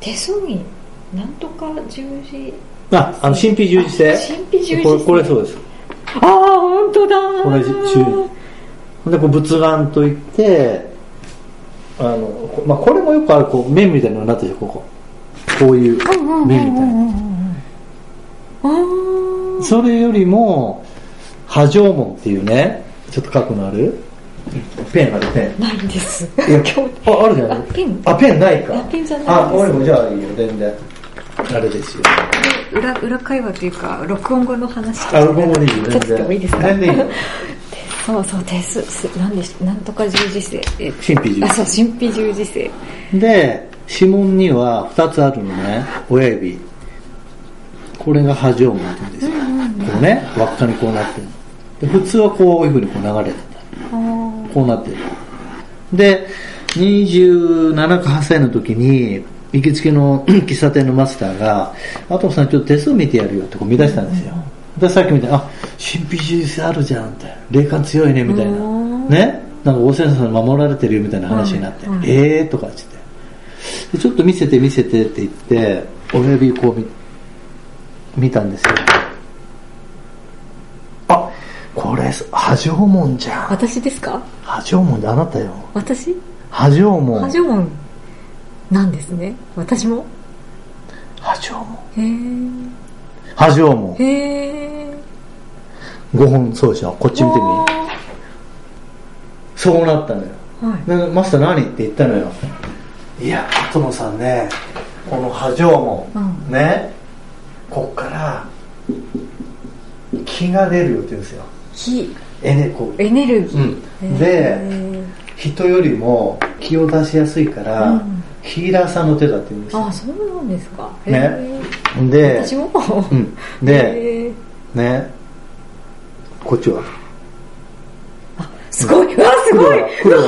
手相になんとか十字あ、あの、神秘十字星。神秘十字これ、これそうです。ああ本当だこれ、十で、こう仏眼といって、あの、こまあ、これもよくある、こう、面みたいなのになってるここ。こういう面みたいな。それよりも、波状門っていうね、ちょっと書くのあるペンある、ペン。ないんですいや、あ、あるじゃない？あペンあ、ペンないか。あペンじゃないあ、俺もじゃあいいよ、全然。あれですよ。裏裏会話というか録音後の話とあ、録音もでいいよ、全然。いいですか？全然いいよ。そうそう手数すなんでしなんとか十字星え神秘十字あそう神秘十字星で、指紋には2つあるのね、親指。これが波状紋って言うんですよ。こうね、輪っかにこうなってるで普通はこういうふうにこう流れてた。こうなってる。で、27か8歳の時に、行きつけの 喫茶店のマスターが、アトムさんちょっと手数見てやるよってこう見出したんですよ。で、さっきみたいに、あ、神秘十字星あるじゃんって、霊感強いねみたいな。うんねなんか大先生さんに守られてるよみたいな話になって、うんうんえーとかっつって。でちょっと見せて見せてって言って、親指こう見見たんですよ。あ、これ、波状紋じゃん。私ですか？波状紋であなたよ。私？波状紋。波なんですね私も？波状紋。へ波状紋え。へえ5本そうでしょ？こっち見てみ。そうなったのよ。はいでマスター何って言ったのよ。いや、後野さんね、この波状紋、うんね、こっから、気が出るよって言うんですよ。火。エネこう。エネルギー、うん。で人よりも気を出しやすいから、うん。ヒーラーさんの手だって言うんですよ。あそうなんですか。へね。えで私も。うん、でね。こっちは？すごい。うわすごい。初めて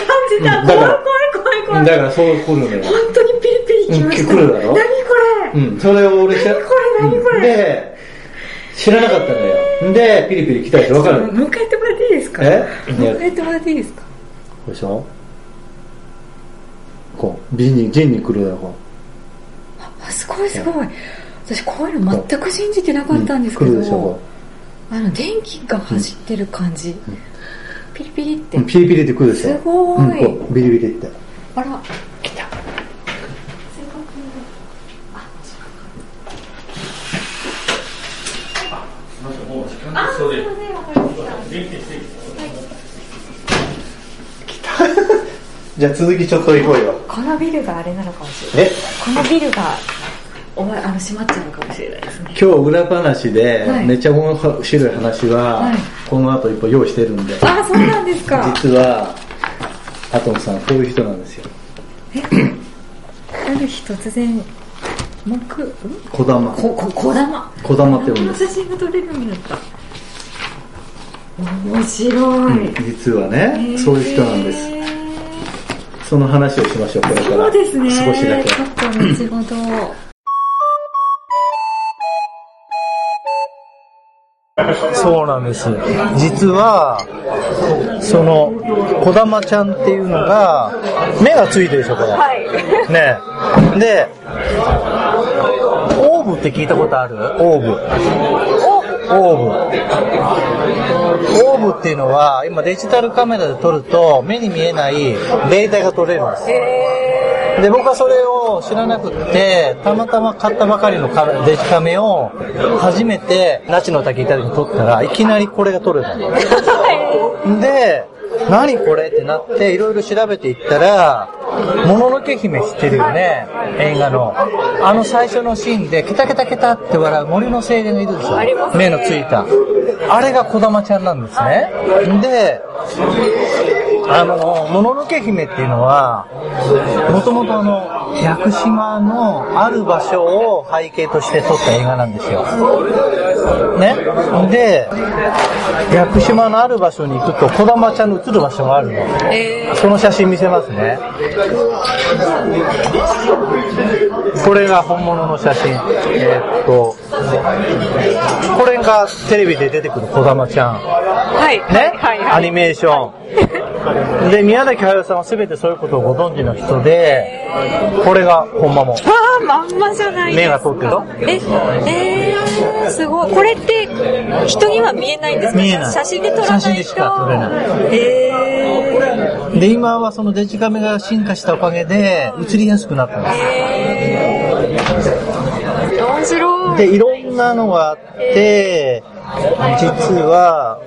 感じた、うん。怖い怖い怖い。怖いだからそう来るのよ本当にピリピリきました、うん来るだろ？何これ、うん。それを俺知ら何これ何これ。うん。で知らなかったのよ。でピリピリ来たでしょ分かる？もう一回やってもらっていいですか？え？もう一回やってもらっていいですか？こうでしょ？こう陣に陣に来るだろこあすごいすごい。私こういうの全く信じてなかったんですけど、う来るでしょこあの電気が走ってる感じ、ピリピリって、ううんピリピリって来るでしょ？すごい。ビリビリって。あら来たじゃあ続きちょっと行こうよ。このビルがあれなのかもしれない。え？このビルがお前あの閉まっちゃうのかもしれないですね。今日裏話ではい。めっちゃ面白い話ははい。この後一本用意してるんで。あそうなんですか。実はアトムさんこういう人なんですよ。ある日突然木？ん小玉。ここ小玉。小玉って言うんのです。写真が撮れるようになった面白い、実はへねー。そういう人なんです。その話をしましょうこれから。そうですね。少しだけ。ちょっと後ほどそうなんです。実は、その、小玉ちゃんっていうのが、目がついてるでしょ、これ。はい。ね。で、オーブって聞いたことある？オーブ。オーブ。オーブっていうのは、今デジタルカメラで撮ると、目に見えないデータが撮れるんです。で、僕はそれを知らなくって、たまたま買ったばかりのデジカメを、初めて、那智の滝行った時に撮ったら、いきなりこれが撮れたの。で、何これってなって、いろいろ調べていったら、もののけ姫知ってるよね映画の。あの最初のシーンで、ケタケタケタって笑う森の青年がいるです目のついた。あれが小玉ちゃんなんですね。で、あの、もののけ姫っていうのは、もともとあの、屋久島のある場所を背景として撮った映画なんですよ。ね。で、屋久島のある場所に行くと、小玉ちゃんの映る場所があるの。えその写真見せますね。これが本物の写真。えーっと、これがテレビで出てくる小玉ちゃん。ー、はいね、はいはいアニメーション。で、宮崎駿さんは全てそういうことをご存知の人で、これが本間も。わあ、まんまじゃないですか。目が通ってるぞえ、えー、すごい。これって、人には見えないんですか？見えない。写真で撮らないと。写真でしか撮れない。えで、今はそのデジカメが進化したおかげで、映りやすくなったんでー、えー、面白い。す。で、いろんなのがあって、実は、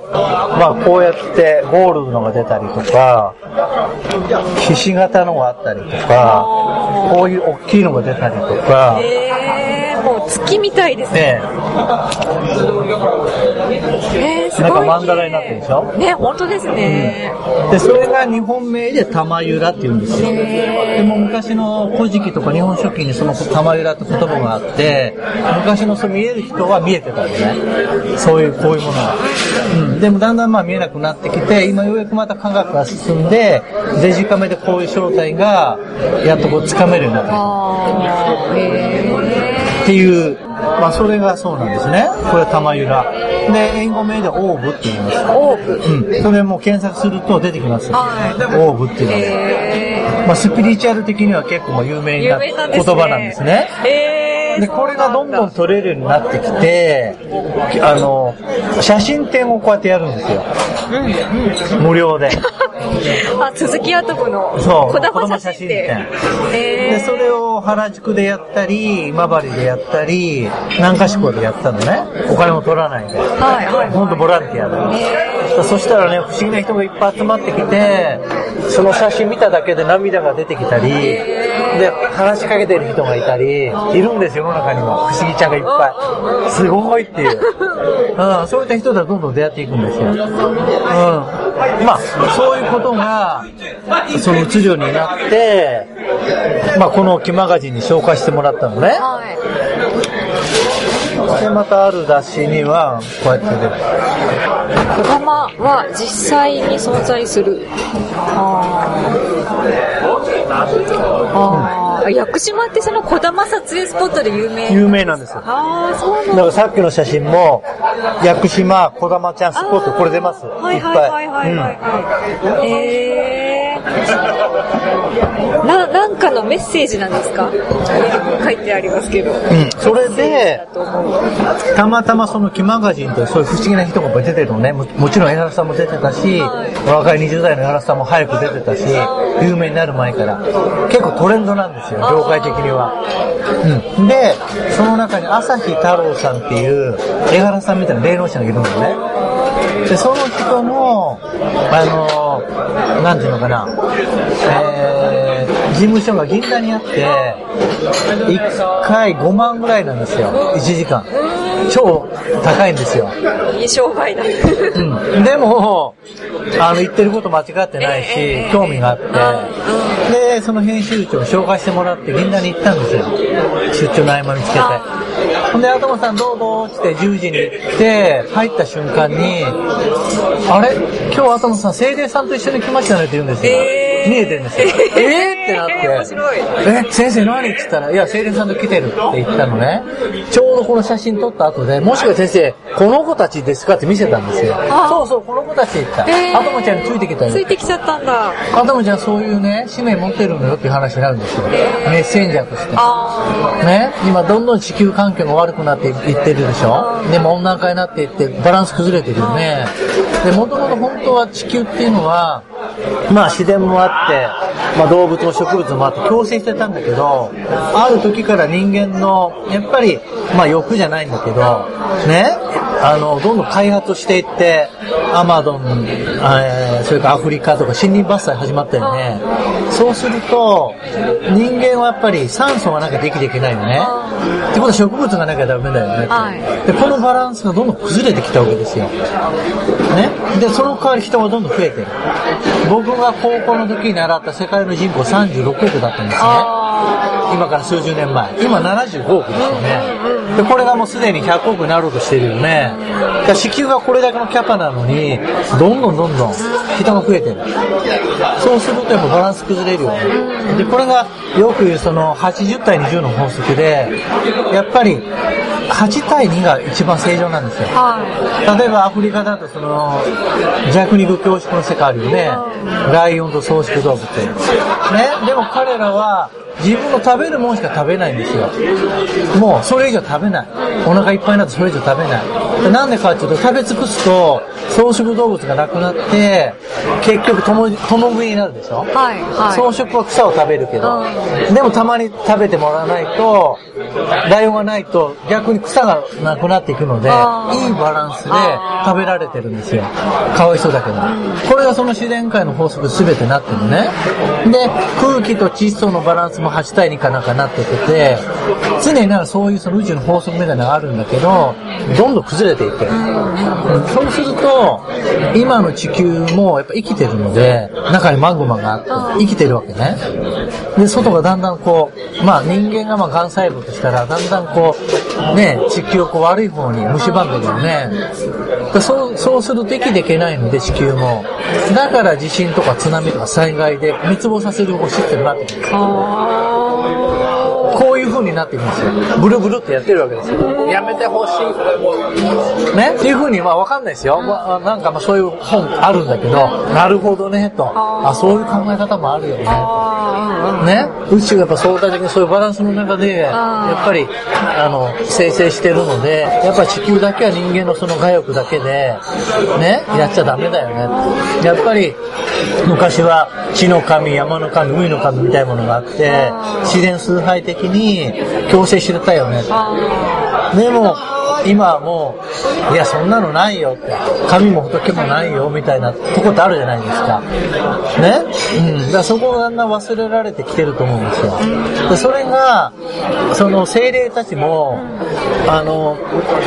まあこうやってゴールドのが出たりとか、ひし形のがあったりとか、こういう大きいのが出たりとか、月みたいですね。ねえー、すごい。なんかマンダラになってるでしょ？ね、本当ですね。で、それが日本名で玉ゆらって言うんですよ。でも昔の古事記とか日本書紀にその玉ゆらって言葉があって、昔のそう見える人は見えてたんでね。そういう、こういうものが。うん。でもだんだんまあ見えなくなってきて、今ようやくまた科学が進んで、デジカメでこういう正体が、やっとこう掴めるようになった。っていう、まあそれがそうなんですね。これは玉ゆら。で、英語名でオーブって言います。ー、オーブ。うん。それも検索すると出てきます。はいオーブっていうので。えまあ、スピリチュアル的には結構有ー、名な。言葉なんですね。えー、で、これがどんどん撮れるようになってきて、あの、写真展をこうやってやるんですよ。無料で。あ、鈴木アトムの？そう子供写真展。えで、それを原宿でやったり、今治でやったり、南菓子港でやったのね。お金も取らないで。はいはいほんとボランティアで。そしたらね、不思議な人がいっぱい集まってきて、その写真見ただけで涙が出てきたり、で、話しかけてる人がいたり、いるんですよ、世の中にも。不思議ちゃんがいっぱい。すごいっていう。うん、そういった人とはどんどん出会っていくんですよ。うん。まあ、そういうことが、その映るようになって、まあ、この木マガジンに紹介してもらったのね。はい。で、またある雑誌には、こうやって出る。小玉は実際に存在する。あーあー。屋久島ってその小玉撮影スポットで有名有名なんですよ。ああ、そうなんだ。だからさっきの写真も、屋久島、小玉ちゃんスポット、これ出ます。はいはいはいはいはい。えー。な、なんかのメッセージなんですか？書いてありますけど。うん。うん。それで。たまたまその木マガジンというそういう不思議な人が出てるのね。ももちろん江原さんも出てたし、若い20代の江原さんも早く出てたし、有名になる前から。結構トレンドなんですよ、業界的には。うん。で、その中に朝日太郎さんっていう江原さんみたいな霊能者がいるのね。で、その人の、あの、なんていうのかな、えー、事務所が銀座にあって、1回5万ぐらいなんですよ、1時間。超高いんですよ。いい商売だ。うん。でも、あの、言ってること間違ってないし、興味があって、で、その編集長を紹介してもらって銀座に行ったんですよ。出張の合間見つけて。ほんで、頭さんどうぞって10時に行って、入った瞬間に、あれ？今日頭さん、精霊さんと一緒に来ましたねって言うんですよ。えー見えてるんですよ。えーってなって。え、先生何？って言ったら、いや、精霊さんと来てるって言ったのね。ちょうどこの写真撮った後で、もしか先生、この子たちですかって見せたんですよ。あそうそう、この子たちって言った。えーアトムちゃんについてきたよつ。いてきちゃったんだ。アトムちゃんそういうね、使命持ってるのよっていう話になるんですよ。メッセンジャーとして。あね、今どんどん地球環境が悪くなっていってるでしょ？でも温暖化になっていってバランス崩れてるよね。で、もともと本当は地球っていうのは、まあ自然もあって、まあ動物も植物もあって共生してたんだけど、ある時から人間の、やっぱり、まあ欲じゃないんだけど、ね、あの、どんどん開発していって、アマゾン、えーそれからアフリカとか森林伐採始まったよね。そうすると、人間はやっぱり酸素がなきゃできていけないよね。ってことは植物がなきゃダメだよね。はいで、このバランスがどんどん崩れてきたわけですよ。ね。で、その代わり人がどんどん増えてる。僕が高校の時に習った世界の人口36億だったんですね。あ。今から数十年前。今75億ですよね。で、これがもうすでに100億になろうとしてるよね。だから地球がこれだけのキャパなのに、どんどんどんどん人が増えてる。そうするとやっぱバランス崩れるよね。で、これがよく言うその80対20の法則で、やっぱり8対2が一番正常なんですよ。例えばアフリカだとその弱肉強食の世界あるよね。ライオンと草食動物。ね？でも彼らは自分の食べるものしか食べないんですよ。もうそれ以上食べない。お腹いっぱいになってそれ以上食べない。なんでかっていうと食べ尽くすと草食動物がなくなって結局共共食いになるでしょ？はいはい。草食は草を食べるけど、でもたまに食べてもらわないと、ライオンがないと逆に草がなくなっていくので、いいバランスで食べられてるんですよ。かわいそうだけど。これがその自然界の法則全てなってるね。で、空気と窒素のバランスも8対2かなんかなってて、常になんかそういうその宇宙の法則みたいなのがあるんだけど、どんどん崩れていってる。そうすると、今の地球もやっぱ生きてるので、中にマグマがあって、生きてるわけね。で、外がだんだんこう、まあ人間がまあ癌細胞としたら、だんだんこう、ね、地球をこう悪い方に蝕んでるよね。でそう、そうすると生きでけないので、地球も。だから地震とか津波とか災害で滅亡させるシステムになってくる。こういう風になっていくんですよ。ブルブルってやってるわけですよ。やめてほしい。ね？っていう風に、まあわかんないですよ。まあ、なんかまあそういう本あるんだけど、なるほどね、と。あ、そういう考え方もあるよね。ね？宇宙がやっぱ相対的にそういうバランスの中で、やっぱり、あの、生成してるので、やっぱ地球だけは人間のその我欲だけで、ね、やっちゃダメだよね。やっぱり、昔は地の神、山の神、海の神みたいなものがあって、自然崇拝的に強制してたよね。でも、今はもう、いや、そんなのないよって、神も仏もないよみたいなとこってあるじゃないですか。ね？うん。だからそこがだんだん忘れられてきてると思うんですよ。で、それが、その精霊たちも、あの、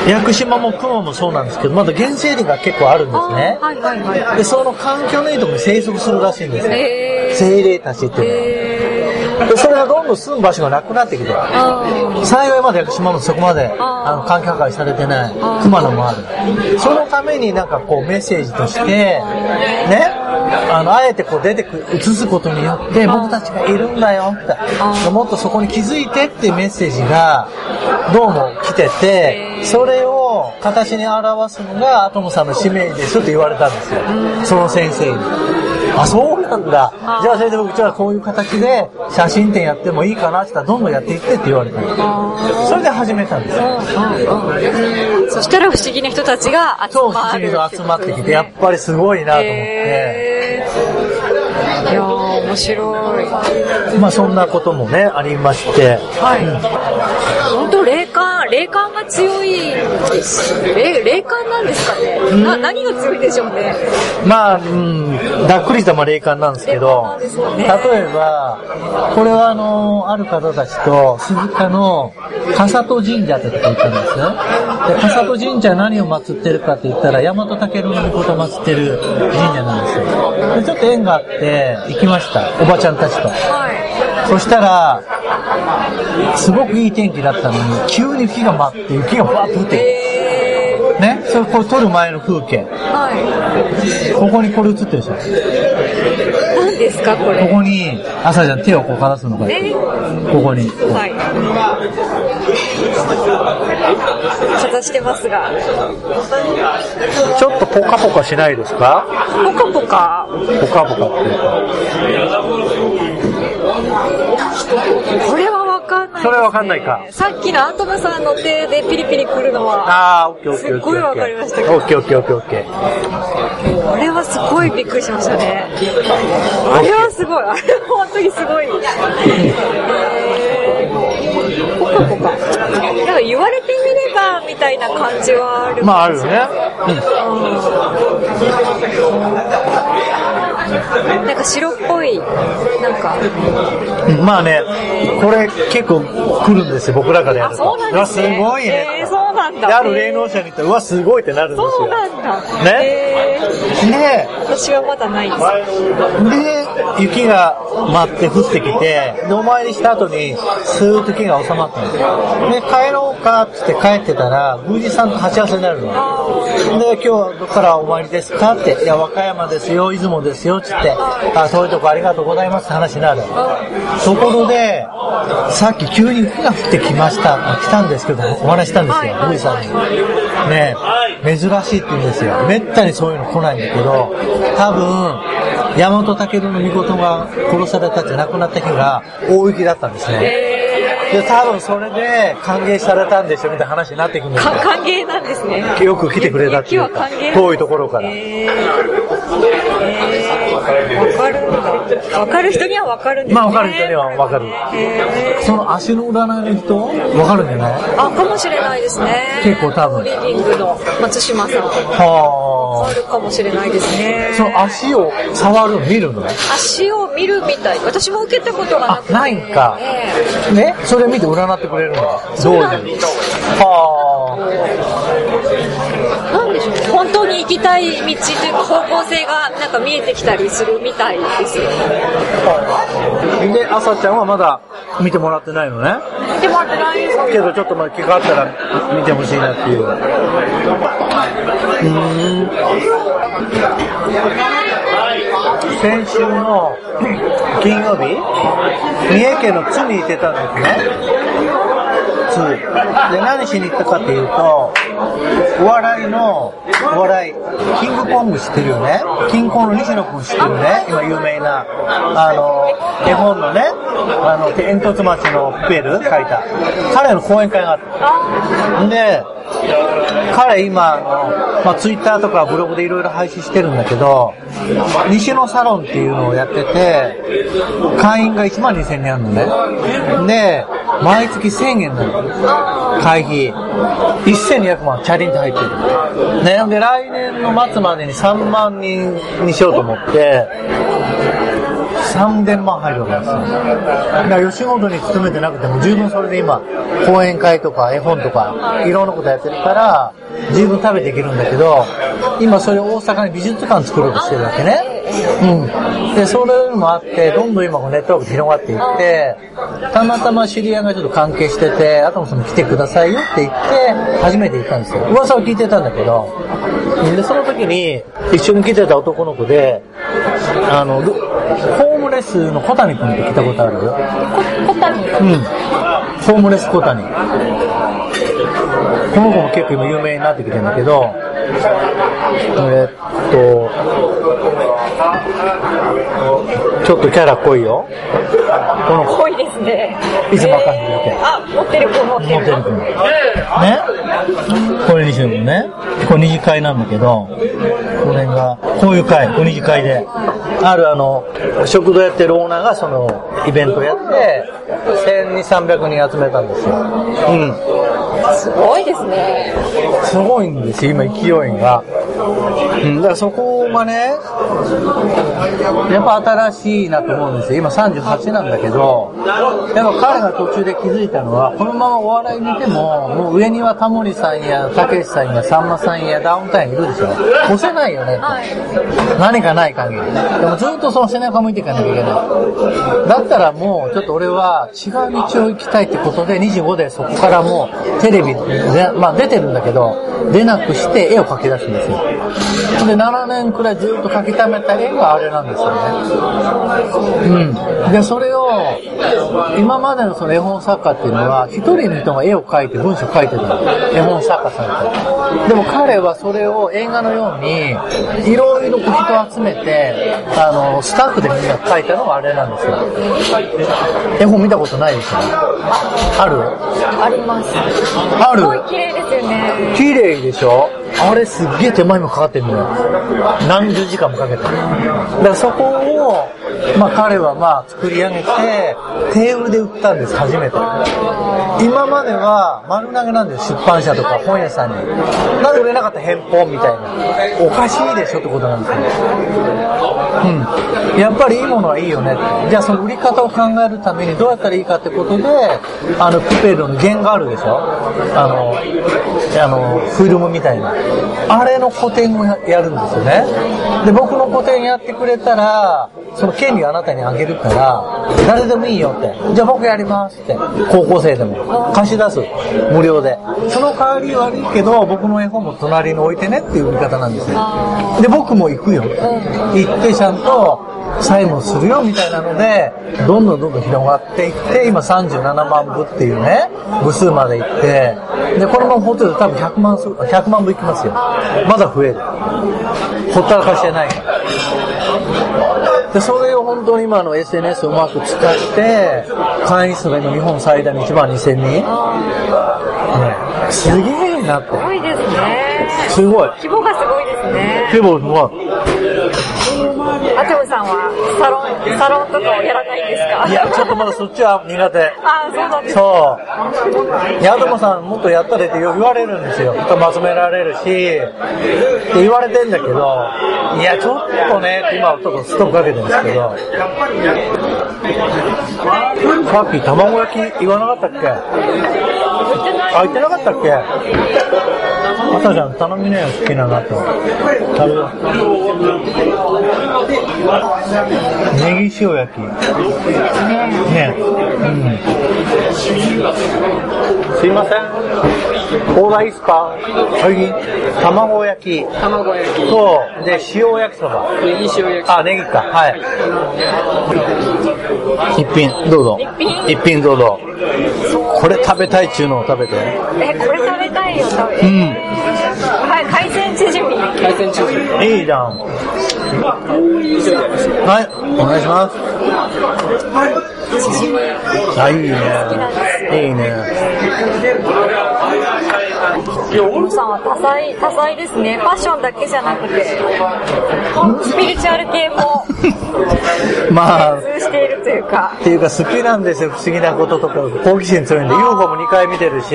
屋久島も雲もそうなんですけど、まだ原生林が結構あるんですね。はいはいはい。で、その環境のいいところに生息するらしいんですよ。精霊たちっていうのは。で、それがどんどん住む場所がなくなってきて、幸いまだ屋久島もそこまで、あの、環境破壊されてない、熊野もある。そのためになんかこうメッセージとして、ね、あの、あえてこう出てく、映すことによって、僕たちがいるんだよって、もっとそこに気づいてっていうメッセージが、どうも来てて、それを形に表すのがアトムさんの使命ですって言われたんですよ。その先生に。あ、そうなんだ。じゃあ先生僕じゃあこういう形で写真展やってもいいかなって言ったらどんどんやっていってって言われたそれで始めたんですよ。そしたら不思議な人たちが集そう、不まる思議と集まってきて、やっぱりすごいなと思って。へーいやー、面白い。まあそんなこともね、ありまして。はい。本当霊感、霊感が強い。霊、霊感なんですかね。な、何が強いでしょうね。まあ、うん、ざっくりしたまあ霊感なんですけど、霊感なん例えば、これはあの、ある方たちと鈴鹿の笠戸神社ってとこ行ったんですね。で、笠戸神社何を祀ってるかって言ったら、大和武の御事を祀ってる神社なんですよ。で、ちょっと縁があって行きました。おばちゃんたちと。はそしたら、すごくいい天気だったのに、急に雪が舞って雪がバーッと降っい。てる。ね、それこれ撮る前の風景。ー、はここにこれ映ってるでしょ？い。何ですか、ここれ？こに、朝ちゃん手をこうかざすのが、え？ここに。はい。かざしてますが。ちょっとポカポカしないですか？ポカポカ。ポカポカっていうか。これはわかんないね、それはわかんないかさっきのアトムさんの手でピリピリくるのは、あー、オッケーオッケーオッケー。すっごいわかりましたけどオッケーオッケーオッケーオッケー。これはすごいびっくりしましたね。あれはすごい。あれは本当にすごい。えー、ポカポカ。なんか言われてみればみたいな感じはある。まああるよね。なんか白っぽい、なんか。うん。まあね、これ結構来るんですよ、僕らからやあ、ると。そうなんですね。うわ、すごいね。えー、そうなんだ。である霊能者に言ったら、うわ、すごいってなるんですよ。そうなんだ。ねえーで、私はまだないです。で、雪が舞って降ってきて、で、お参りした後に、スーッと雪が収まったんですよ。で、帰ろうかって帰ってたら、宮司さんと鉢合わせになるの。で、今日はどこからお参りですかって、いや、和歌山ですよ、出雲ですよ、つって、あ、そういうとこありがとうございますって話になる。ところで、さっき急に雪が降ってきました、来たんですけど、お話したんですよ、宮司さんに。ね珍しいって言うんですよ。めったにそういうの来ないんだけど、多分、大和武の御事が殺されたって亡くなった日が大雪だったんですね。で、多分それで歓迎されたんでしょみたいな話になってくるんですよ。歓迎なんですね。よく来てくれたっていうか、遠いところから。えー、わかるんだ。わかる人にはわかるんですね。まあわかる人にはわかる。その足の占いの人わかるんじゃない？あ、かもしれないですね。結構多分。リーディングの松島さん。はあ。あるかもしれないですね。その足を触る、見るの？足を見るみたい。私も受けたことがなくて。ないんか。えー、ね？それ見て占ってくれるのどういう？はあ。本当に行きたい道というか方向性がなんか見えてきたりするみたいですよね。で、朝ちゃんはまだ見てもらってないのね？見てもらってないですけどちょっとまあ機会あったら見てほしいなっていう。うん。先週の金曜日、三重県の津に行ってたんですね。津。で、何しに行ったかっていうと、お笑いの、お笑い、キングコング知ってるよね？金婚の西野君知ってるね？今有名な、あの、絵本のね、あの、煙突町のプペル書いた。彼の講演会があった。で、彼今、あの、まあ、ツイッターとかブログでいろいろ配信してるんだけど、西野サロンっていうのをやってて、会員が1万2000人あるのね。で、毎月1000円なの。会費。1200万チャリンって入ってる。ね、で、来年の末までに3万人にしようと思って、3000万入るわけですよ。だから吉本に勤めてなくても十分それで今、講演会とか絵本とか、いろんなことやってるから、十分食べていけるんだけど、今それ大阪に美術館作ろうとしてるわけね。うん。で、そういうのもあって、どんどん今ネットワーク広がっていって、たまたま知り合いがちょっと関係してて、アトムさんも来てくださいよって言って、初めて行ったんですよ。噂を聞いてたんだけど、で、その時に一緒に来てた男の子で、あの、ホームレスの小谷君って聞いたことある？小谷？うん。ホームレス小谷。この子も結構今有名になってきてるんだけど、えっと、ちょっとキャラ濃いよ。この子。濃いですね。いつも感じるわけ。あ、持ってる子持ってるモテる君。ね？これにしようね。これ二次会なんだけど、これが、こういう会、二次会で、あるあの、食堂やってるオーナーがその、イベントやって、1200、300人集めたんですよ。うん。すごいですね。すごいんですよ、今勢いが。うん、だからそこがね、やっぱ新しいなと思うんですよ。今38なんだけど、やっぱ彼が途中で気づいたのは、このままお笑い見ても、もう上にはタモリさんや、たけしさんや、さんまさんや、ダウンタウンいるでしょ。押せないよね。何かない限り。でもずっとその背中向いていかなきゃいけない。だったらもう、ちょっと俺は違う道を行きたいってことで、25でそこからもう、テレビで、まあ出てるんだけど、出なくして絵を描き出すんですよ。で、7年くらいずっと描き溜めた絵があれなんですよね。うん。で、それを、今までのその絵本作家っていうのは、一人の人が絵を描いて文章書いてたの。絵本作家さんって。でも彼はそれを映画のように、いろいろ人を集めて、あの、スタッフでみんな描いたのがあれなんですよ。絵本見たことないでしょある？あります。ある綺麗ですよね。綺麗でしょ？あれすっげえ手間暇かかってるのよ。何十時間もかけて。だからそこを、まあ彼はまあ作り上げて、テーブルで売ったんです、初めて。今までは丸投げなんです、出版社とか本屋さんに。なんで売れなかった返本みたいな。おかしいでしょってことなんですよ。うん。やっぱりいいものはいいよね。じゃあその売り方を考えるためにどうやったらいいかってことで、あの、プペルの弦があるでしょあの、あの、フィルムみたいな。あれの個展をやるんですよね。で、僕の個展やってくれたら、その権利をあなたにあげるから、誰でもいいよって。じゃあ僕やりますって。高校生でも。貸し出す。無料で。その代わり悪いけど、僕の絵本も隣に置いてねっていう売り方なんですよ。で、僕も行くよ。行ってちゃんと、債務するよみたいなので、どんどんどんどん広がっていって、今37万部っていうね、部数までいって、で、このままホテル多分100万、100万部いきますよ。まだ増える。ほったらかしてないから。で、それを本当に今の SNS をうまく使って、会員数が今日本最大の1万2000人。ね、すげえなって。すごいですね。すごい。規模がすごいですね。規模すごい。アトムさんはサロン、サロンとかをやらないんですか？いや、ちょっとまだそっちは苦手。あそうなんですそう。いや、さんもっとやったれって言われるんですよ。まとめられるし、って言われてんだけど、いや、ちょっとね、今ちょっとストップかけてるんですけど、さっき卵焼き言わなかったっけ？あ、言ってなかったっけ？朝ちゃん頼みなよ、好きな納豆。食べよう。ネギ塩焼き。ねうん。すいません。オーダーイスパはい。卵焼き。卵焼き。と、で、塩焼きそば。ネギ塩焼き。あ、ネギか。はい。一品、どうぞ。一品？一品どうぞ。これ食べたいっちゅうのを食べて。え、これ食べたいよ、食べて。うん。はい、海鮮チヂミ。海鮮チヂミ。いいじゃん。はい、お願いします。はいあ、いいね。いいね。小野さんは多彩、多彩ですね。ファッションだけじゃなくて、スピリチュアル系も、まあ、通しているというか。っていうか好きなんですよ、不思議なこととか。好奇心強いんで、UFO も2回見てるし、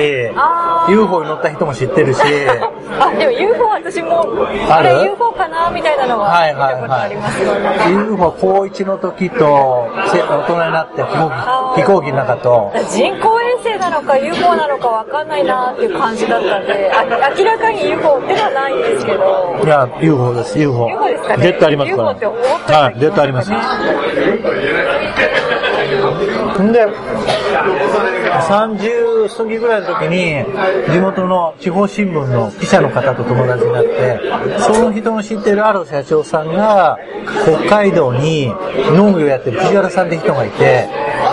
UFO に乗った人も知ってるし。あ、でも UFO 私も、あれ UFO かなみたいなのは、見たことありますよ、はい、UFO 高1の時と、大人になって飛行機の中と。人工衛星なのか UFO なのかわかんないなっていう感じだったんで、明らかに UFO ではないんですけど。いや、UFO です、UFO。UFO ですかね。絶対ありますから。UFO って思ったはい、絶対あります。んで、30過ぎぐらいの時に、地元の地方新聞の記者の方と友達になって、その人の知ってるある社長さんが、北海道に農業やってる藤原さんって人がいて、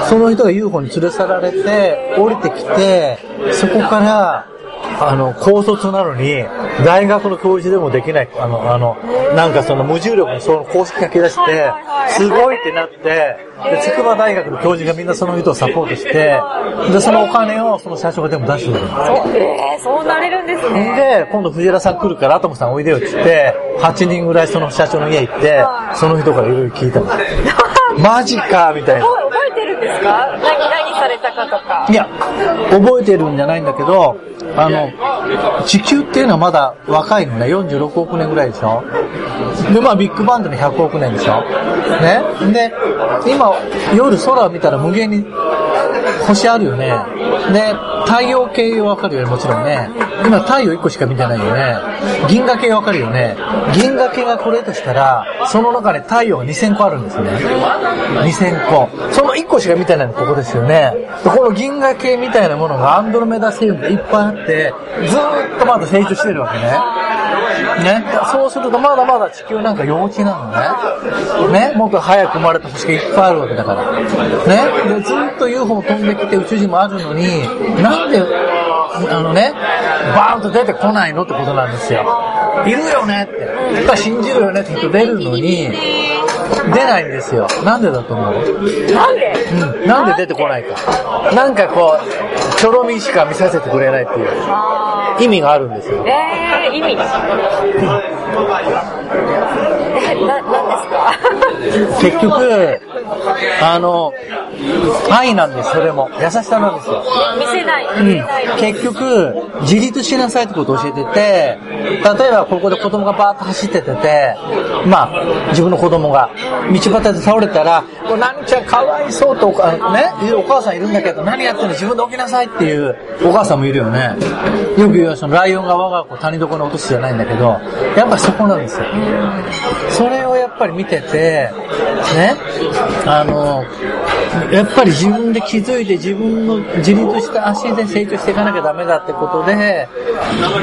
その人が UFO に連れ去られて、降りてきて、そこから、あの、高卒なのに、大学の教授でもできない、あの、あの、なんかその無重力のその公式書き出して、すごいってなって、で、筑波大学の教授がみんなその人をサポートして、で、そのお金をその社長がでも出してくれる。そう、えー、そうなれるんですね。で、今度藤原さん来るから、アトムさんおいでよって言って、8人ぐらいその社長の家行って、その人からいろいろ聞いた んです。マジかみたいな。覚えてるんですか？何、何されたかとか。いや、覚えてるんじゃないんだけど、あの、地球っていうのはまだ若いのね、46億年ぐらいでしょ。で、まあビッグバンドの100億年でしょ。ね。で、今、夜空を見たら無限に星あるよね。で、太陽系わかるよね、もちろんね。今太陽1個しか見てないよね。銀河系わかるよね。銀河系がこれとしたら、その中で太陽が2000個あるんですよね。2000個。その1個しか見てないのここですよね。この銀河系みたいなものがアンドロメダ星雲がいっぱいあって、ずっとまだ成長してるわけね。ね。そうするとまだまだ地球なんか幼稚なのね。ね。もっと早く生まれた星がいっぱいあるわけだから。ね。で、ずっと UFO 飛んできて宇宙人もあるのに、なんで、あのね、バーンと出てこないのってことなんですよ。いるよねって。やっぱ信じるよねって人出るのに、出ないんですよ。なんでだと思う？なんで？うん。なんで出てこないか。なんかこう、ちょろみしか見させてくれないっていう意味があるんですよ。えー、意味え、な、なんですか？結局、あの、愛なんです、それも。優しさなんですよ。見せない、うん。結局、自立しなさいってことを教えてて、例えばここで子供がバーッと走っててて、まあ、自分の子供が道端で倒れたら、これ何ちゃんかわいそうと、あのね、お母さんいるんだけど、何やってんの？自分で起きなさいっていうお母さんもいるよね。よく言うそのライオンが我が子を谷底に落とすじゃないんだけど、やっぱそこなんですよ。それをやっぱり見てて、ね、あの、やっぱり自分で気づいて自分の自立した足で成長していかなきゃダメだってことで、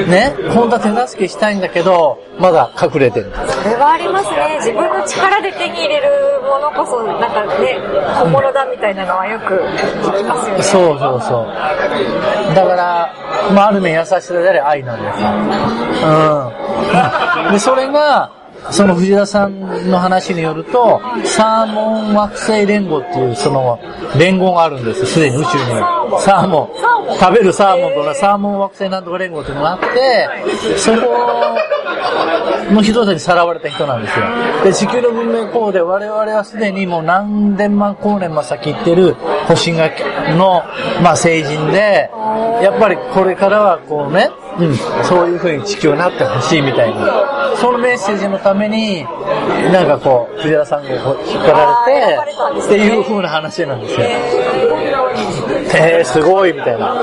ね、本当は手助けしたいんだけど、まだ隠れてる。それはありますね。自分の力で手に入れるものこそ、なんかね、本物だみたいなのはよく聞きますよね。そうそうそう。だから、まあある面優しさであり愛なんですよ。うん。で、それが、その藤田さんの話によると、サーモン惑星連合っていうその連合があるんですすでに宇宙には。サーモン。食べるサーモンとかサーモン惑星なんとか連合っていうのがあって、そこの人たちにさらわれた人なんですよ。で、地球の文明項で我々はすでにもう何千万光年も先行ってる星がの、まあ、成人で、やっぱりこれからはこうね、うん、そういう風に地球になってほしいみたいな。そのメッセージのために、なんかこう、藤原さんがこう引っ張られて、っていう風な話なんですよ。えー、すごいみたいな。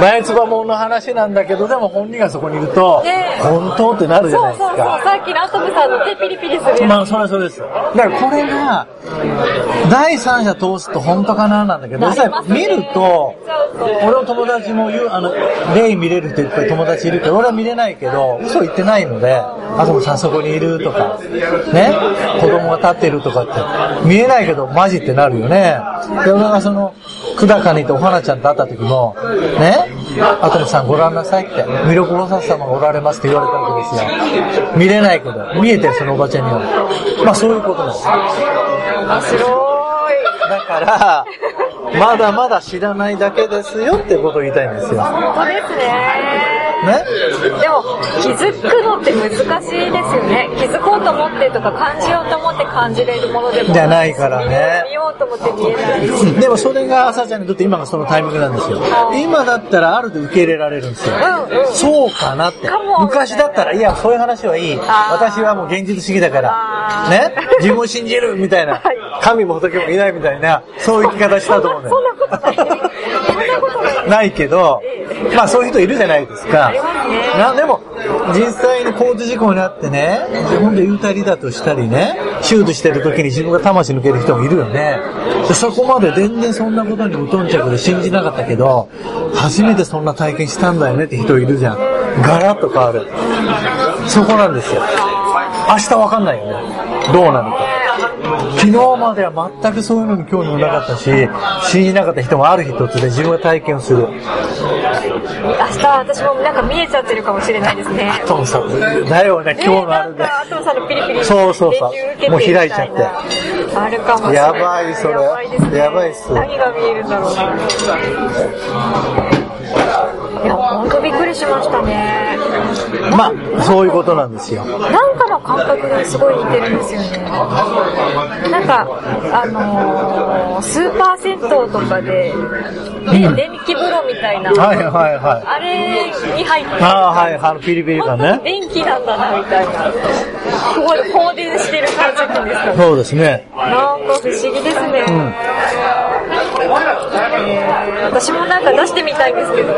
前つばもんの話なんだけど、でも本人がそこにいると、ね本当ってなるじゃないですそうそうそう。か。さっきのアトムさんの手ピリピリする。まあ、それはそうです。だからこれが、第三者通すと本当かななんだけど、実際見ると、俺の友達も言う、あの、霊見れるっていっぱい友達いるけど、俺は見れないけど、嘘言ってないので、あともさんそこにいるとか、ね、子供が立ってるとかって、見えないけどマジってなるよね。で、俺がその、久高にいてお花ちゃんと会った時も、ね、アトムさんご覧なさいって、魅力菩薩様がおられますって言われたわけですよ。見れないけど、見えてるそのおばちゃんには。まあそういうことなんです。面白い。だから、まだまだ知らないだけですよってことを言いたいんですよ。本当ですね。ねでも、気づくのって難しいですよね。気づこうと思ってとか感じようと思って感じれるものでもじゃないからね見ようと思って見えないし。でもそれが朝ちゃんにとって今がそのタイミングなんですよ。今だったらあるで受け入れられるんですよ。うんうんそうかなって。昔だったら、いや、そういう話はいい。私はもう現実主義だからね自分を信じるみたいなはい。神も仏もいないみたいな、そういう生き方したと思うんだよ。そんなことない。ないけど、まあそういう人いるじゃないですか。な、でも、実際に交通事故になってね、自分で幽体離脱したりね、手術してる時に自分が魂抜ける人もいるよね。でそこまで全然そんなことに無頓着で信じなかったけど、初めてそんな体験したんだよねって人いるじゃん。ガラッと変わる。そこなんですよ。明日わかんないよね。どうなるか。昨日までは全くそういうのに興味もなかったし、信じなかった人もある日突然自分が体験をする。明日私もなんか見えちゃってるかもしれないですね。トムさん、だよね、今日のあれで。アトムさんのピリピリ。そうそうそうもう開いちゃってあるかもしれない。やばいそれやばいですね。やばいっす何が見えるんだろうな。いや、ほんとびっくりしましたね。まあ、そういうことなんですよ。なんかの感覚がすごい似てるんですよね。なんか、あのー、スーパー銭湯とかで、で電気風呂みたいな、はいはいはい。あれに入ってああ、はい、あの、ピリピリ感ね。電気なんだな、みたいな。こう放電してる感じっていうんですかね。そうですね。なんか不思議ですね。えー私もなんか出してみたいんですけど、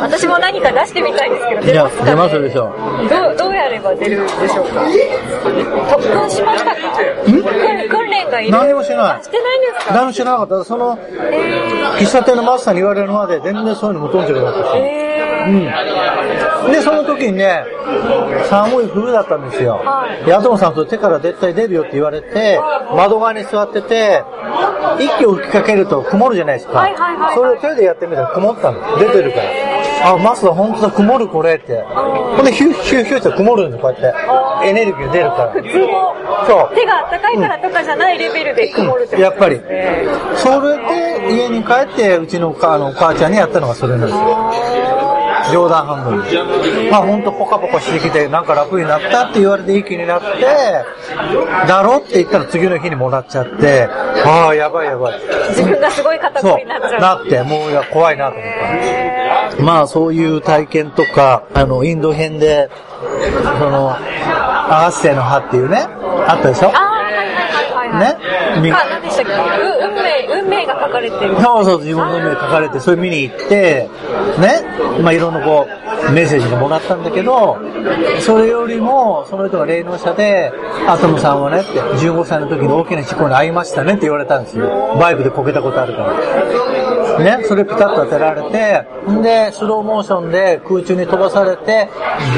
私も何か出してみたいんですけど、出ますでしょ。どうどうやれば出るんでしょうか。特訓しましたか？訓訓練がいる。何もしない。あしてないんですか？何も知らなかった。その、喫茶店のマスターに言われるまで全然そういうの無頓着だったし。えうん。で、その時にね、寒い冬だったんですよ。はいヤトモさんと手から絶対出るよって言われて、窓側に座ってて、息を吹きかけると曇るじゃないですか。それを手でやってみたら曇ったの。出てるから。あ、マスター本当だ、曇るこれって。ほんで、ヒュッヒュッヒュッって曇るんですこうやって。エネルギーが出るから。普通のそう手が温かいからとかじゃないレベルで曇るってことやっぱりえーそれで家に帰って、うちのあのお母ちゃんにやったのがそれなんですよ。冗談半分に。まあほんとポカポカしてきて、なんか楽になったって言われていい気になって、だろって言ったら次の日にもらっちゃって、ああ、やばいやばい。自分がすごい肩こりになっちゃう。なって、もういや怖いなと思った。まあそういう体験とか、あの、インド編で、その、アガッセの葉っていうね、あったでしょ？あね？か、何でしたっけ？かれてる。そうそう、自分の目で書かれて、それ見に行って、ね。まあいろんなこう、メッセージがもらったんだけど、それよりも、その人が霊能者で、アトムさんはねって、15歳の時に大きな事故に遭いましたねって言われたんですよ。バイクでこけたことあるから。ね、それピタッと当てられて、んで、スローモーションで空中に飛ばされて、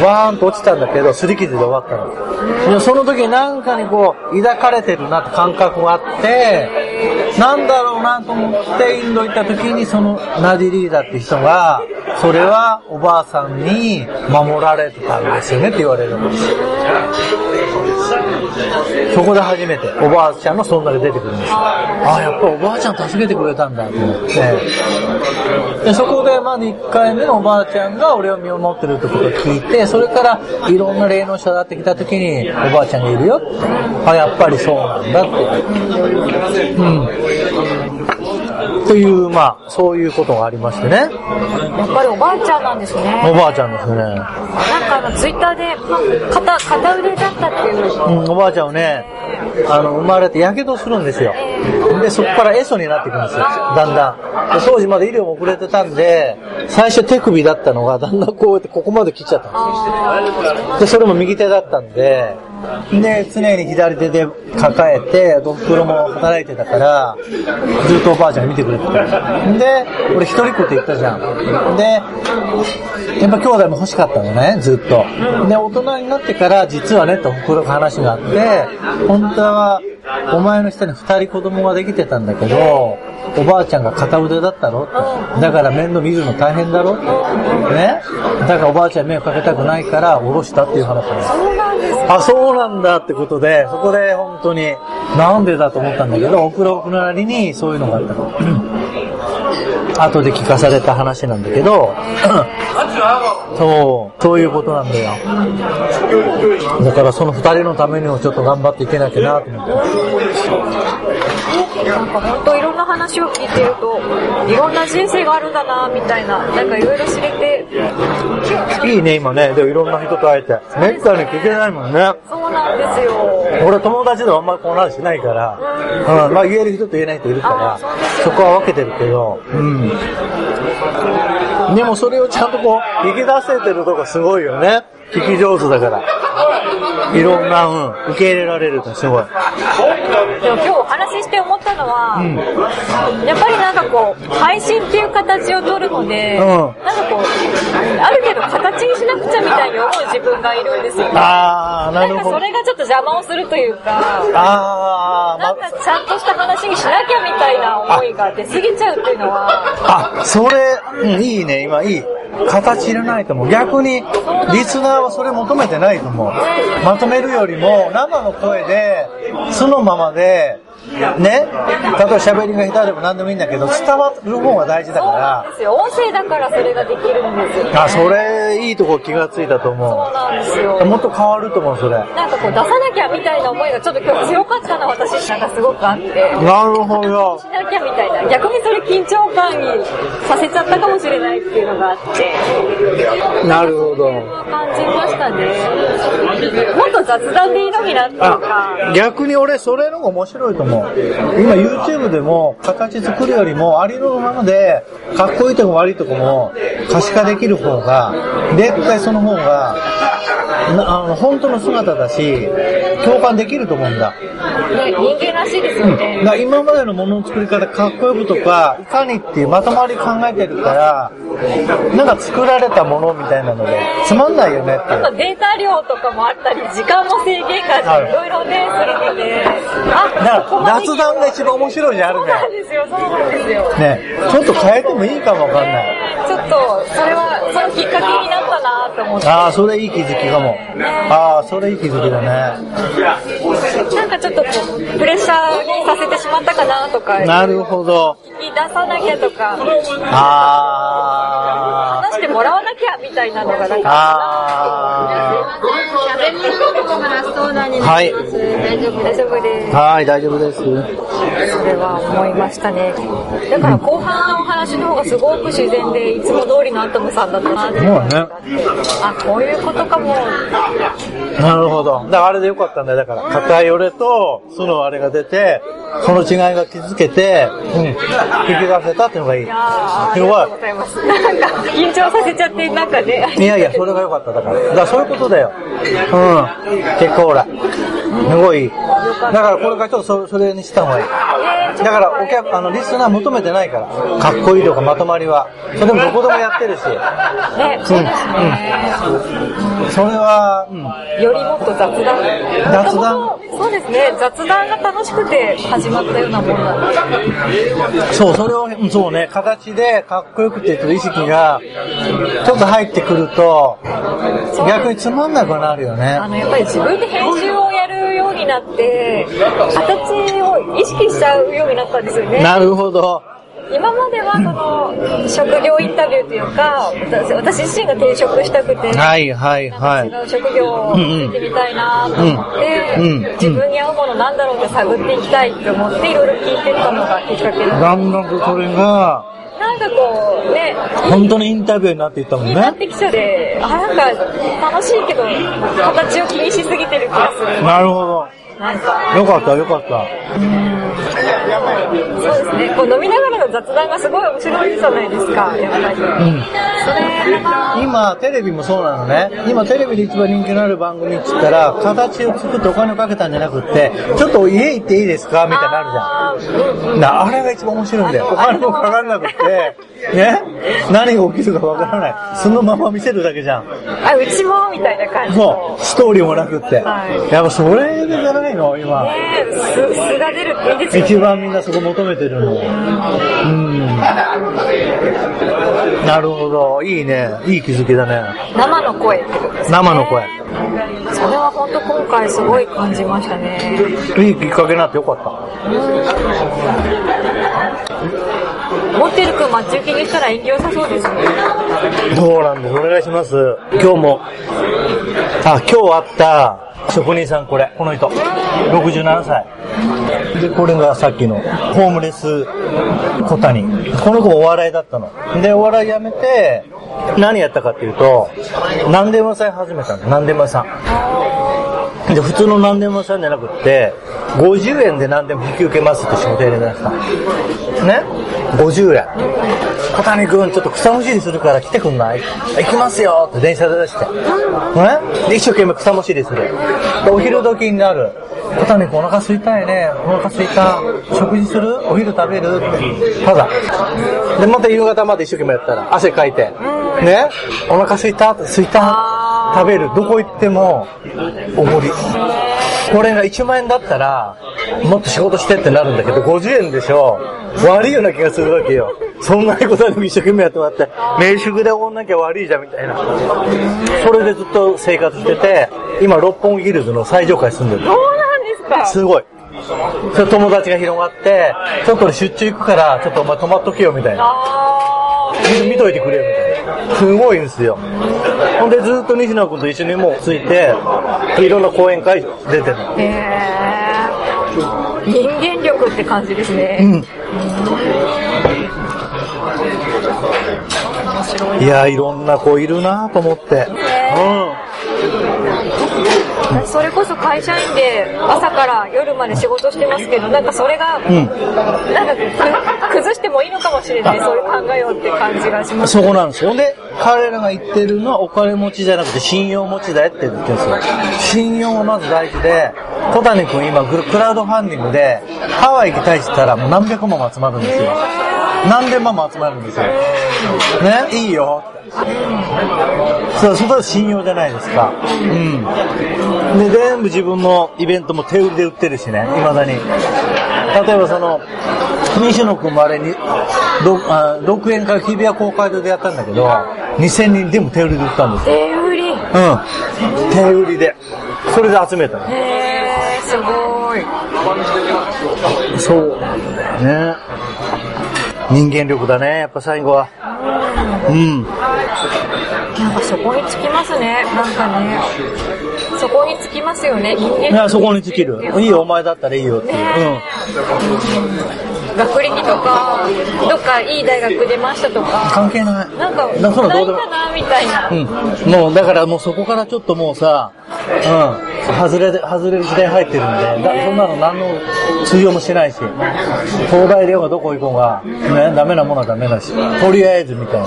バーンと落ちたんだけど、擦り傷で終わったの。でその時なんかにこう、抱かれてるなって感覚があって、なんだろうなと思ってインド行った時にそのナディリーダーって人が、それはおばあさんに守られてたんですよねって言われるんですよ。そこで初めておばあちゃんの存在が出てくるんですよ。ああ、やっぱおばあちゃん助けてくれたんだと思って。でそこでまず1回目のおばあちゃんが俺を見守ってるってことを聞いて、それからいろんな霊能者がってきた時におばあちゃんがいるよって。あ、やっぱりそうなんだって。うん。という、まあ、そういうことがありましてね。やっぱりおばあちゃんなんですね。おばあちゃんですね。なんかあの、ツイッターで、片、片腕だったっていう。うん、おばあちゃんはね、あの、生まれて火傷するんですよ。で、そこからエソになっていくんですよ。だんだん。で当時まだ医療も遅れてたんで、最初手首だったのが、だんだんこうやってここまで切っちゃったんですよ。で、それも右手だったんで、で、常に左手で抱えて、ドックロも働いてたから、ずっとおばあちゃん見てくれてた。で、俺一人っ子って言ったじゃん。で、やっぱ兄弟も欲しかったのね、ずっと。で、大人になってから、実はね、と、この話があって、本当は、お前の下に二人子供ができてたんだけど、おばあちゃんが片腕だったろ？って。だから面倒見るの大変だろ？って。ね？だからおばあちゃんに迷惑かけたくないから、おろしたっていう話なそうなんですあ、そうなんだってことで、そこで本当に、なんでだと思ったんだけど、おふろくなりにそういうのがあったの。後で聞かされた話なんだけど、そう、そういうことなんだよ。だからその二人のためにもちょっと頑張っていけなきゃなと思って。なんか本当いろんな話を聞いてると、いろんな人生があるんだな、みたいな、なんかいろいろ知れて。いいね、今ね。でもいろんな人と会えて。めったに聞けないもんね。そうなんですよ。俺友達ではあんまりこの話しないから、うん、まあ言える人と言えない人いるから、そこは分けてるけど、うん。でもそれをちゃんとこう、引き出せてるとこすごいよね。聞き上手だから。いろんな、うん、受け入れられるとすごい。でも今日お話しして思ったのは、うん、やっぱりなんかこう、配信っていう形を取るので、うん、なんかこう、ある程度形にしなくちゃみたいに思う自分がいるんですよ、ね。ああ、なるほど。なんかそれがちょっと邪魔をするというか、ああ、なんかちゃんとした話にしなきゃみたいな思いが出過ぎちゃうっていうのは。あ、それ、うん、いいね、今いい。形いらないと思う。逆に、リスナーはそれ求めてないと思う。まとめるよりも、生の声で、そのままで、ね、例えば喋りが下手でも何でもいいんだけど、伝わる方が大事だから。そうですよ。音声だからそれができるんですよ、ね。あ、それ、いいとこ気がついたと思う。そうなんですよ。もっと変わると思う、それ。なんかこう、出さなきゃみたいな思いがちょっと今日強かったな、私なんかすごくあって。なるほど。しなきゃみたいな。逆にそれ緊張感にさせちゃったかもしれないっていうのがあって。なるほど。感じましたね。もっと雑談でいいのになっていうか。逆に俺、それの方が面白いと思う。今 YouTube でも形作るよりもありのままで、かっこいいとこ悪いとこも可視化できる方が、絶対その方が、あの、本当の姿だし、共感できると思うんだ。ね、人間らしいですよね。うん、今までのものの作り方かっこよくとか、いかにっていうまとまり考えてるから、なんか作られたものみたいなので、つまんないよねって。あとデータ量とかもあったり、時間も制限があって、いろいろね、するので、あ、だから雑談が一番面白いじゃん、あるね。そうなんですよ、そうなんですよ。ね、ちょっと変えてもいいかもわかんない。ちょっと、それは、そのきっかけになったなと思って。ああ、それいい気づきかも。ああ、それいい気づきだね。なんかちょっとプレッシャーにさせてしまったかなとか。なるほど。引き出さなきゃとか。ああ。話してもらわなきゃみたいなのがなんかあ喋りにくいことがラストオーダーになります。大丈夫大丈夫です。ー。はい、大丈夫です。それは思いましたね。だから後半のお話の方がすごく自然で、いつも通りのアトムさんだったなっていう感じがあって、あ、こういうことかも。なるほど。だからあれでよかったんだよ。だから、硬い俺と、そのあれが出て、その違いが気づけて、うん、引き出せたっていうのがいい。いやーありがとうご。ざいます。なんか、緊張 させちゃって、なんかね。いやいや、それが良かった、だから。だからそういうことだよ。うん。結果ほら。すごい。だからこれからちょっとそそれにした方がいい。えーだからお客、あの、リスナー求めてないから。かっこいいとかまとまりは。それでもどこでもやってるし。ね、そうですね。それは、うん。よりもっと雑談。雑談？そうですね、雑談が楽しくて始まったようなもんなんで。そう、それを、うんそうね、形でかっこよくって言ってる意識が、ちょっと入ってくると、逆につまんなくなるよねあ。の、やっぱり自分で編集をやるようになって、形を意識しちゃうようになったんですよね。なるほど。今まではその、職業インタビューというか、私私自身が転職したくて、はいはいはい。か違う職業をついてみたいなと思って、うんうん自分に合うものなんだろうって探っていきたいって思っていろいろ聞いてったのがきっかけで、だんだんとそれが、なんかこうね、本当にインタビューになっていったもんね。になってきちゃで、あ、なんか楽しいけど、形を気にしすぎてる気がする。なるほど。なんか、よかったよかった。そうですね、こう飲みながらの雑談がすごい面白いじゃないですか、やっぱり。うん。それが、今、テレビもそうなのね。今、テレビで一番人気のある番組って言ったら、形を作ってお金をかけたんじゃなくって、ちょっと家行っていいですかみたいになるじゃん。あーうんうんなあれが一番面白いんだよ。お金もかからなくって、ね？何が起きるかわからない。そのまま見せるだけじゃん。あ、うちもみたいな感じその。う、ストーリーもなくって。はいやっぱそれじゃないの？今。ねえ、素素が出るっていいですよね。一番みんなそこ求めてるの。うん。なるほど。いいね。いい気づきだね。生の声ってことですね。生の声。それは本当今回すごい感じましたね。いいきっかけになってよかった。持ってるくん待ち受けにしたら縁起良さそうですね。そうなんです。お願いします。今日も。あ、今日会った職人さんこれ。この人。67歳。で、これがさっきのホームレス小谷。この子お笑いだったの。で、お笑いやめて、何やったかっていうと、何でも屋さん始めたの。何でも屋さん。で、普通の何でも屋さんじゃなくって、50円で何でも引き受けますって仕事やりだした。ね ?50 円。小谷くん、ちょっと草むしりするから来てくんない？行きますよって電車で出して。ねで一生懸命草むしりする。で、お昼時になる。小谷くんお腹空いたいね。お腹空いた。食事する？お昼食べる？って。ただ。で、また夕方まで一生懸命やったら、汗かいて。ね？お腹空いた？って空いた？食べる？どこ行っても、おごり。これが1万円だったら、もっと仕事してってなるんだけど、50円でしょ悪いような気がするわけよ。そんなにことに一生懸命やってもらって、名宿でおんなきゃ悪いじゃんみたいな。それでずっと生活してて、今六本木ヒルズの最上階住んでる。そうなんですか。すごい。それ友達が広がって、ちょっと俺出張行くから、ちょっとお前泊まっとけよみたいな。見といてくれよみたいな。すごいんですよ。ほんでずっと西野君と一緒にもうついて、いろんな講演会出てる。へー。人間力って感じですね。うん。面白いいや、いろんな子いるなと思って。私それこそ会社員で朝から夜まで仕事してますけど、なんかそれが、うん。なんかかもしれない、そういう考えをって感じがしうん。ます。そこなんですよ。で、彼らが言ってるのはお金持ちじゃなくて信用持ちだよって言ってるんですよ。信用はまず大事で、小谷君今グルクラウドファンディングでハワイ行きたいって言ったらもう何百万も集まるんですよ。何千万も集まるんですよ。ね、いいよって。そう、そこは信用じゃないですか。うん。で、全部自分のイベントも手売りで売ってるしね、未だに。例えばその、西野君もあれに、どあ独演会日比谷公会堂でやったんだけど、2000人でも手売りで売ったんですよ。手売り？うん。手売りで。それで集めたの。へー、すごい。そう。ね。人間力だね、やっぱ最後は。うん。なんかそこにつきますね。なんかね。そこにつきますよね。人間いや、そこに尽きる。いいよ、お前だったらいいよっていう。ね学歴とか、どっかいい大学出ましたとうん。か、関係ない。なんか、ないかな、みたいな。うん。もう、だからもうそこからちょっともうさ、うん。外れで、外れる時代入ってるんで、だそんなの何の通用もしないし、東大出ようがどこ行こうが、ね、ダメなものはダメだし、とりあえずみたいな。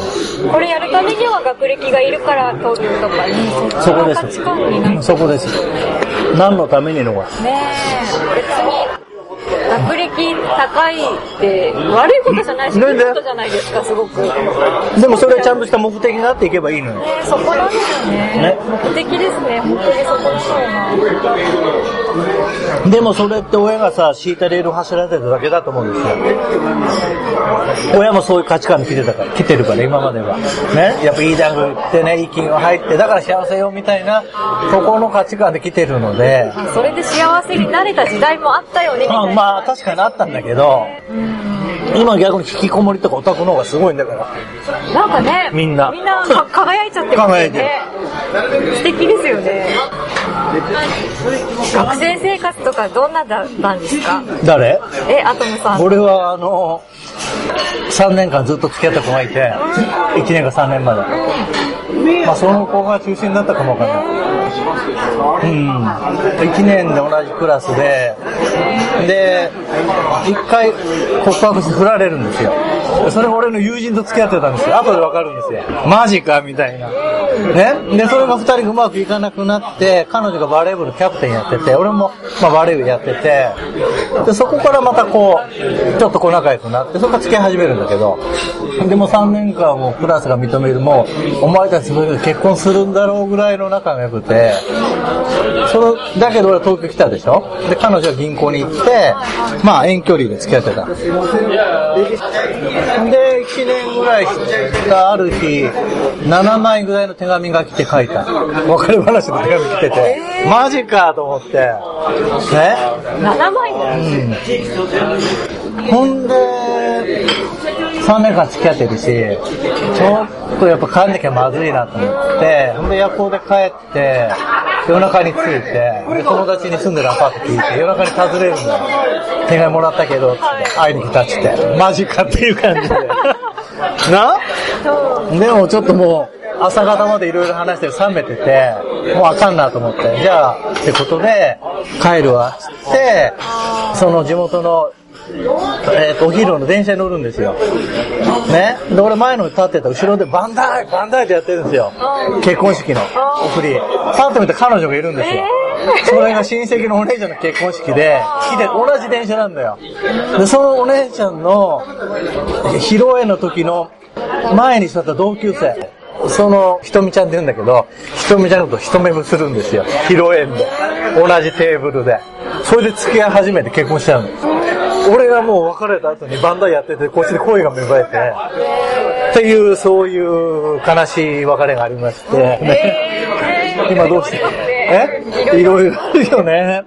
これやるためには学歴がいるから取るとかね、そこですそこです。何のためにのが。ねえ、別に、学歴高いって悪いことじゃないし、いいことじゃないですか、すごく。ねでもそれはちゃんとした目的があっていけばいいのよ。えそこなんですよね。ね目的ですね、本当にそこなのよな。でもそれって親がさ、敷いたレールを走らせてただけだと思うんですよ。親もそういう価値観で来てたから、来てるから、今までは。ね。やっぱいい大学行ってね、いい企業入って、だから幸せよみたいな、そこの価値観で来てるので、それで幸せになれた時代もあったよね、みたいな。まあまあ確かにあったんだけど、今逆に引きこもりとかオタクの方がすごいんだから。なんかね、みんなみんなか輝いちゃってますよね。素敵ですよね。学生生活とかどんなだったんですか？誰？え、アトムさん。俺はあの、3年間ずっと付き合った子がいて、1年か3年まで。まあその子が中心だったかもわかんない。うん。1年で同じクラスで、で、1回告白して振られるんですよ。それ俺の友人と付き合ってたんですよ。後でわかるんですよ。マジかみたいな。ね？で、それが2人うまくいかなくなって、彼女がバレーボールキャプテンやってて、俺も、まあ、バレー部やってて、で、そこからまたこう、ちょっとこう仲良くなって、そこから付き合い始めるんだけど、でも3年間もクラスが認めるもう、お前たちそれで結婚するんだろうぐらいの仲が良くて、その、だけど俺東京来たでしょ？で、彼女は銀行に行って、まあ遠距離で付き合ってた。で、1年ぐらいしたある日、7枚ぐらいの手紙が来て書いた。別れ話の手紙来てて、マジかと思って、ね？7枚だ。ほんで、3年間付き合ってるし、ちょっとやっぱ帰んなきゃまずいなと思って、ほんで夜行で帰って、夜中に着いて、で友達に住んでるアパート聞いて、夜中に訪ねるんだよ。手紙もらったけど、つって会いに来たっつって、マジかっていう感じで。な？でもちょっともう、朝方までいろいろ話して冷めてて、もうあかんなと思って、じゃあ、ってことで、帰るわ、つって、その地元のえっ、と、お昼の電車に乗るんですよ。ね？で、俺前の立ってた後ろでバンダイバンダイってやってるんですよ。結婚式の送り。パッと見て彼女がいるんですよ。それが親戚のお姉ちゃんの結婚式で、来て、同じ電車なんだよ。で、そのお姉ちゃんの、披露宴の時の前に座った同級生。その、ひとみちゃんって言うんだけど、ひとみちゃんと一目するんですよ。披露宴で。同じテーブルで。それで付き合い始めて結婚しちゃうの。俺がもう別れた後にバンダイやってて、こっちで恋が芽生えて、っていう、そういう悲しい別れがありまして、ね今どうしてえ？いろいろあるよね。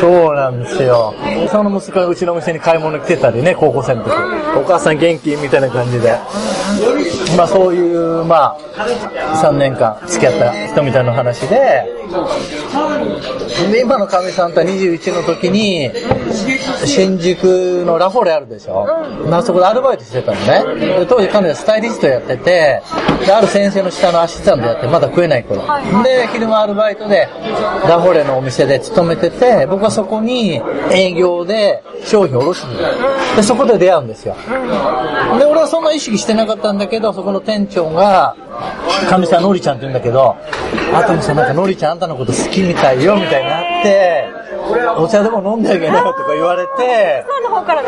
そうなんですよ。その息子がうちの店に買い物来てたりね、高校生の時。お母さん元気？みたいな感じで。まあそういう、まあ、3年間付き合った人みたいな話で、で、今のかみさんとは21の時に、新宿のラフォーレあるでしょ、まあそこでアルバイトしてたのね。で当時彼女はスタイリストやってて、で、ある先生の下のアシスタントやって、まだ食えない頃。で、昼間アルバイトで、ラフォーレのお店で勤めてて、僕はそこに営業で商品を卸すんだよ。で、そこで出会うんですよ。で、俺はそんな意識してなかったんだけど、そこの店長が、かみさんのりちゃんって言うんだけど、あとにさ、なんかのりちゃんあんたのこと好きみたいよ、みたいになお茶でも飲んであげなよとか言われて、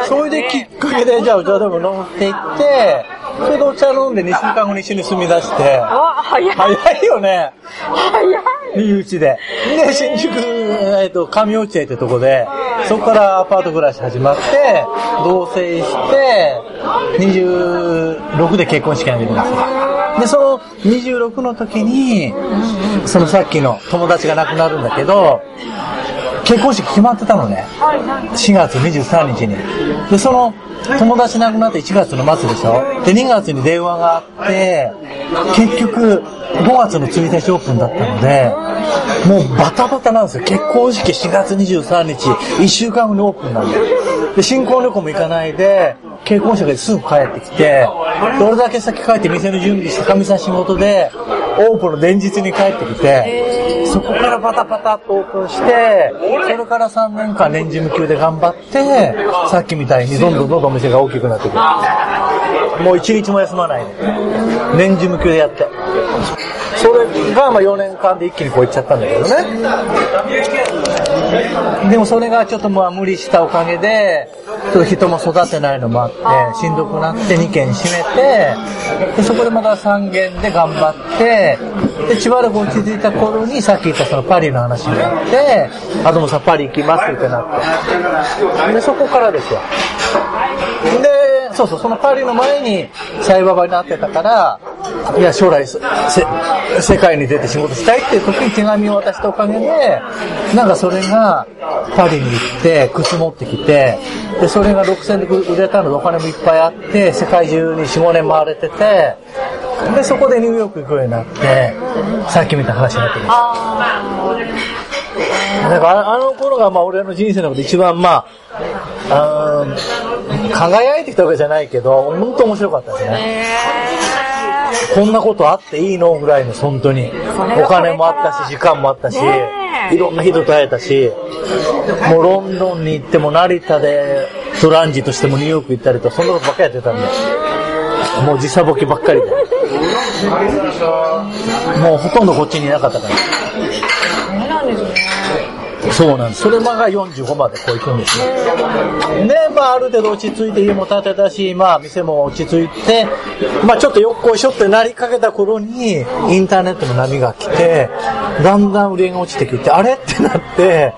それできっかけで、じゃあお茶でも飲むって言って、それでお茶飲んで2週間後に一緒に住み出して、あ、早い。早いよね。早い。身内で。で、新宿、えっ、と、上落合ってとこで、そこからアパート暮らし始まって、同棲して、26で結婚式挙げるんです26の時に、そのさっきの友達が亡くなるんだけど、結婚式決まってたのね。4月23日に。で、その、友達亡くなって1月の末でしょで、2月に電話があって、結局、5月の1日オープンだったので、もうバタバタなんですよ。結婚式4月23日、1週間後にオープンなんで。で、新婚旅行も行かないで、結婚式ですぐ帰ってきて、どれだけ先帰って店の準備して、かみさん仕事で、オープンの前日に帰ってきて、そこからバタバタとオープンして、それから3年間年次無休で頑張って、さっきみたいにどんどんどんどんお店が大きくなってくる。もう一日も休まないで。年次無休でやって。それがまあ4年間で一気にこういっちゃったんだけどね。でもそれがちょっとまあ無理したおかげで、ちょっと人も育てないのもあって、しんどくなって2軒閉めて、でそこでまた3軒で頑張って、で、しばらく落ち着いた頃にさっき言ったそのパリの話になって、あ、どうもさ、パリ行きますってなって。で、そこからですよ。で、そうそう、そのパリの前にサイババになってたから、いや、将来せ世界に出て仕事したいっていう時に手紙を渡したおかげで、なんかそれがパリに行って、靴持ってきて、で、それが6000で売れたのでお金もいっぱいあって、世界中に4、5年回れてて、で、そこでニューヨーク行くようになって、さっき見た話になってるだからあの頃がまあ俺の人生の中で一番まあ、あ輝いてきたわけじゃないけど、本当面白かったですね。こんなことあっていいのぐらいの、本当に。お金もあったし、時間もあったし、いろんな人と会えたし、もうロンドンに行っても成田でトランジットしてもニューヨーク行ったりと、そんなことばっかりやってたんで。もう時差ボケばっかりで。もうほとんどこっちにいなかったから。そうなんです。そうなんです。それまが45までこう行くんですよ。で、まあある程度落ち着いて家も建てたし、まあ店も落ち着いて、まあちょっとよっこいしょってなりかけた頃に、インターネットの波が来て、だんだん売り上げが落ちてきて、あれ？ってなって、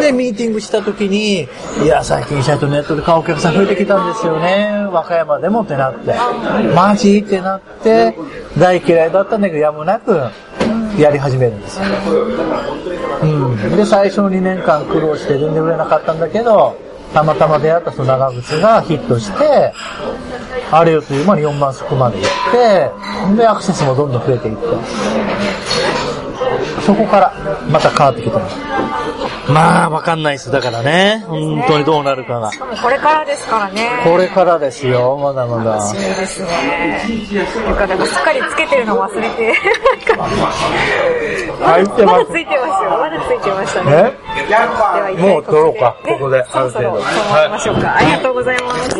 で、ミーティングした時に、いや、最近社長ネットで買うお客さん増えてきたんですよね。和歌山でもってなって。マジ？ってなって、大嫌いだったんだけど、やむなく、やり始めるんですよ。うん。で、最初の2年間苦労して全然売れなかったんだけど、たまたま出会ったその長靴がヒットして、あれよという間に4万足まで行って、で、アクセスもどんどん増えていって、そこからまた変わってきたの。まあ、わかんないです。だからね。本当にどうなるかが。しかもこれからですからね。これからですよ。まだまだ。楽しみですね。なんか、なんかすっかりつけてるの忘れて。入ってます。まだついてますよ。まだついてましたね。もう取ろうか。ここで。そろそろ、そう思いましょうか。ありがとうございます。